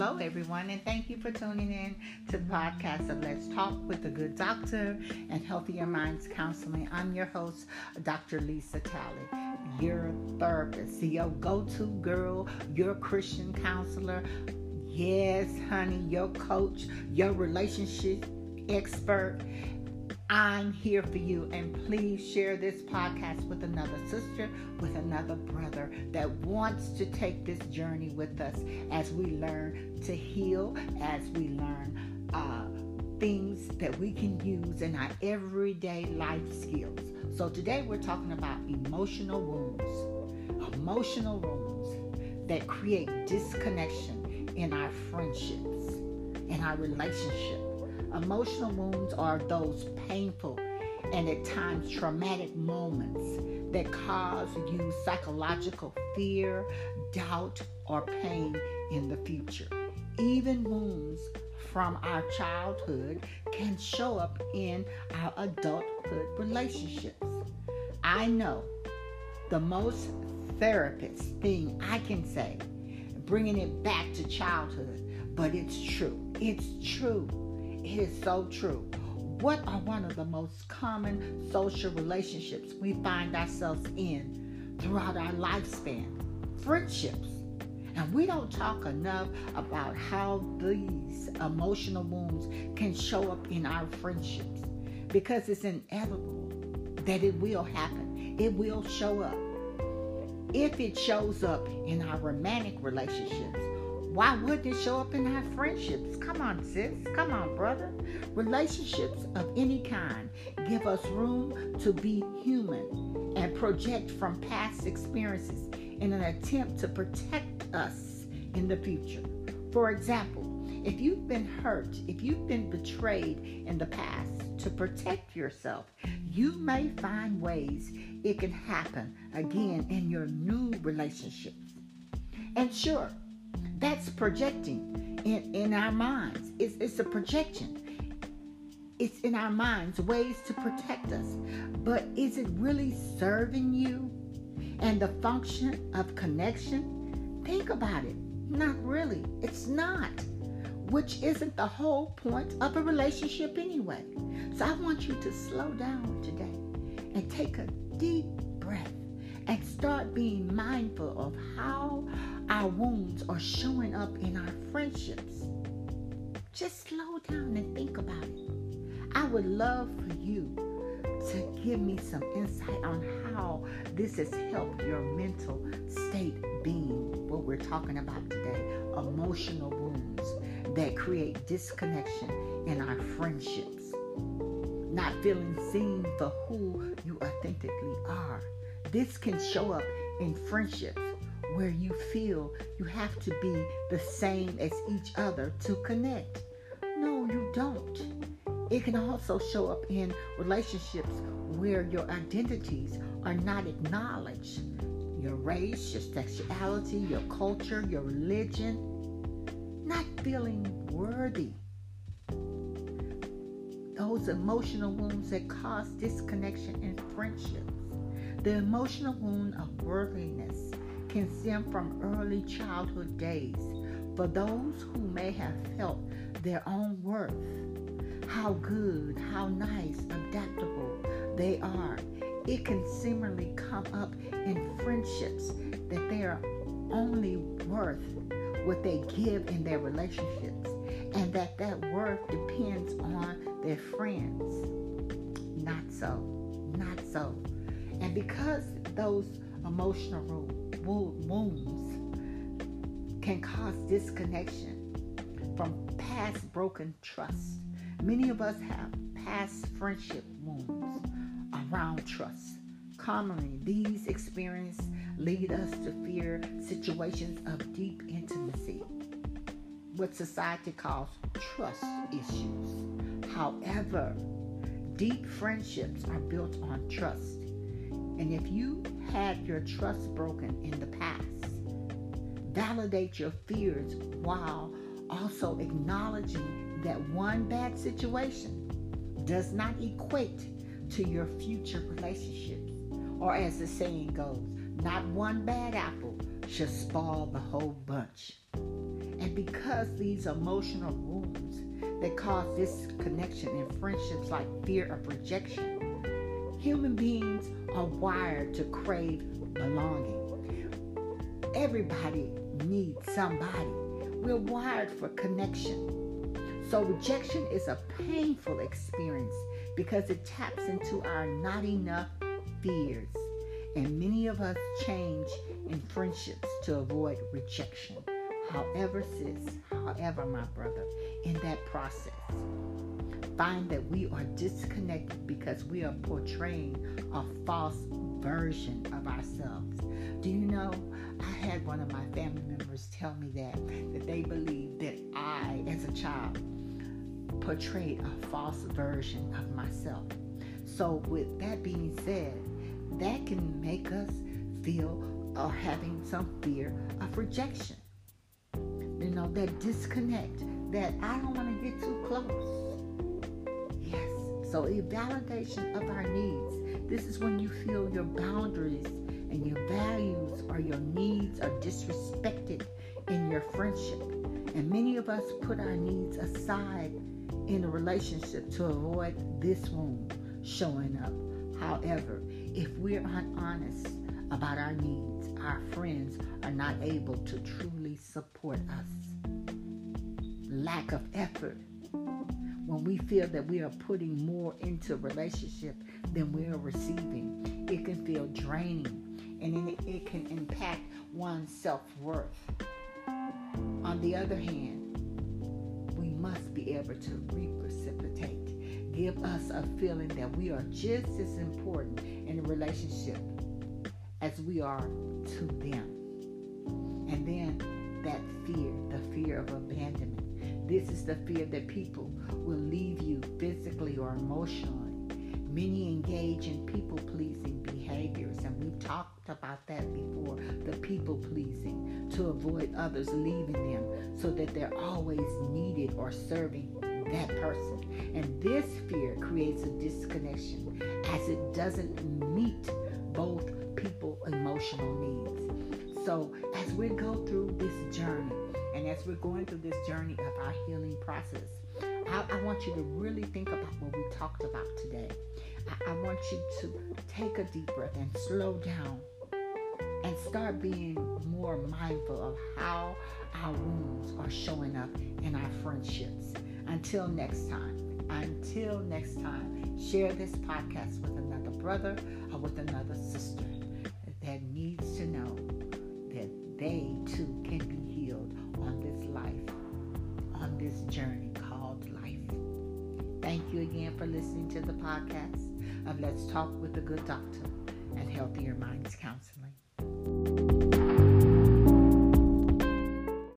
Hello, everyone, and thank you for tuning in to the podcast of Let's Talk with the Good Doctor and Healthier Minds Counseling. I'm your host, Dr. Lisa Talley, your therapist, your go to girl, your Christian counselor. Yes, honey, your coach, your relationship expert. I'm here for you, and please share this podcast with another sister, with another brother that wants to take this journey with us as we learn to heal, as we learn uh, things that we can use in our everyday life skills. So, today we're talking about emotional wounds, emotional wounds that create disconnection in our friendships, in our relationships Emotional wounds are those painful and at times traumatic moments that cause you psychological fear, doubt, or pain in the future. Even wounds from our childhood can show up in our adulthood relationships. I know the most therapist thing I can say, bringing it back to childhood, but it's true. It's true. It is so true. What are one of the most common social relationships we find ourselves in throughout our lifespan? Friendships. And we don't talk enough about how these emotional wounds can show up in our friendships because it's inevitable that it will happen. It will show up. If it shows up in our romantic relationships, why would it show up in our friendships? Come on, sis. Come on, brother. Relationships of any kind give us room to be human and project from past experiences in an attempt to protect us in the future. For example, if you've been hurt, if you've been betrayed in the past, to protect yourself, you may find ways it can happen again in your new relationships. And sure, that's projecting in, in our minds. It's, it's a projection. It's in our minds, ways to protect us. But is it really serving you and the function of connection? Think about it. Not really. It's not. Which isn't the whole point of a relationship anyway. So I want you to slow down today and take a deep breath and start being mindful of how our wounds are showing up in our friendships. Just slow down and think about it. I would love for you to give me some insight on how this has helped your mental state being what we're talking about today emotional wounds that create disconnection in our friendships, not feeling seen for who you authentically are. This can show up in friendships where you feel you have to be the same as each other to connect. No, you don't. It can also show up in relationships where your identities are not acknowledged. Your race, your sexuality, your culture, your religion, not feeling worthy. Those emotional wounds that cause disconnection in friendships. The emotional wound of worthiness can stem from early childhood days for those who may have felt their own worth, how good, how nice, adaptable they are. It can seemingly come up in friendships that they are only worth what they give in their relationships and that that worth depends on their friends. Not so. Not so. And because those emotional wounds can cause disconnection from past broken trust. Many of us have past friendship wounds around trust. Commonly, these experiences lead us to fear situations of deep intimacy, what society calls trust issues. However, deep friendships are built on trust and if you had your trust broken in the past, validate your fears while also acknowledging that one bad situation does not equate to your future relationships. Or as the saying goes, not one bad apple should spoil the whole bunch. And because these emotional wounds that cause disconnection in friendships like fear of rejection, wired to crave belonging. Everybody needs somebody. We're wired for connection. So rejection is a painful experience because it taps into our not enough fears. And many of us change in friendships to avoid rejection. However, sis, however, my brother, in that process, find that we are disconnected because we are portraying a false version of ourselves. Do you know? I had one of my family members tell me that that they believe that I, as a child, portrayed a false version of myself. So, with that being said, that can make us feel or having some fear of rejection. You know, that disconnect, that I don't want to get too close. So, a validation of our needs. This is when you feel your boundaries and your values or your needs are disrespected in your friendship. And many of us put our needs aside in a relationship to avoid this wound showing up. However, if we're honest about our needs, our friends are not able to truly support us. Lack of effort. When we feel that we are putting more into a relationship than we are receiving, it can feel draining and it can impact one's self worth. On the other hand, we must be able to reciprocate, give us a feeling that we are just as important in a relationship as we are to them. And then that fear, the fear of abandonment. This is the fear that people will leave you physically or emotionally. Many engage in people pleasing behaviors, and we've talked about that before the people pleasing to avoid others leaving them so that they're always needed or serving that person. And this fear creates a disconnection as it doesn't meet both people emotional needs. So as we go through this journey and as we're going through this journey of our healing process, I, I want you to really think about what we talked about today. I, I want you to take a deep breath and slow down and start being more mindful of how our wounds are showing up in our friendships. Until next time, until next time, share this podcast with another brother or with another sister that needs to know that they too can be you again for listening to the podcast of Let's Talk with a Good Doctor and Healthier Minds Counseling.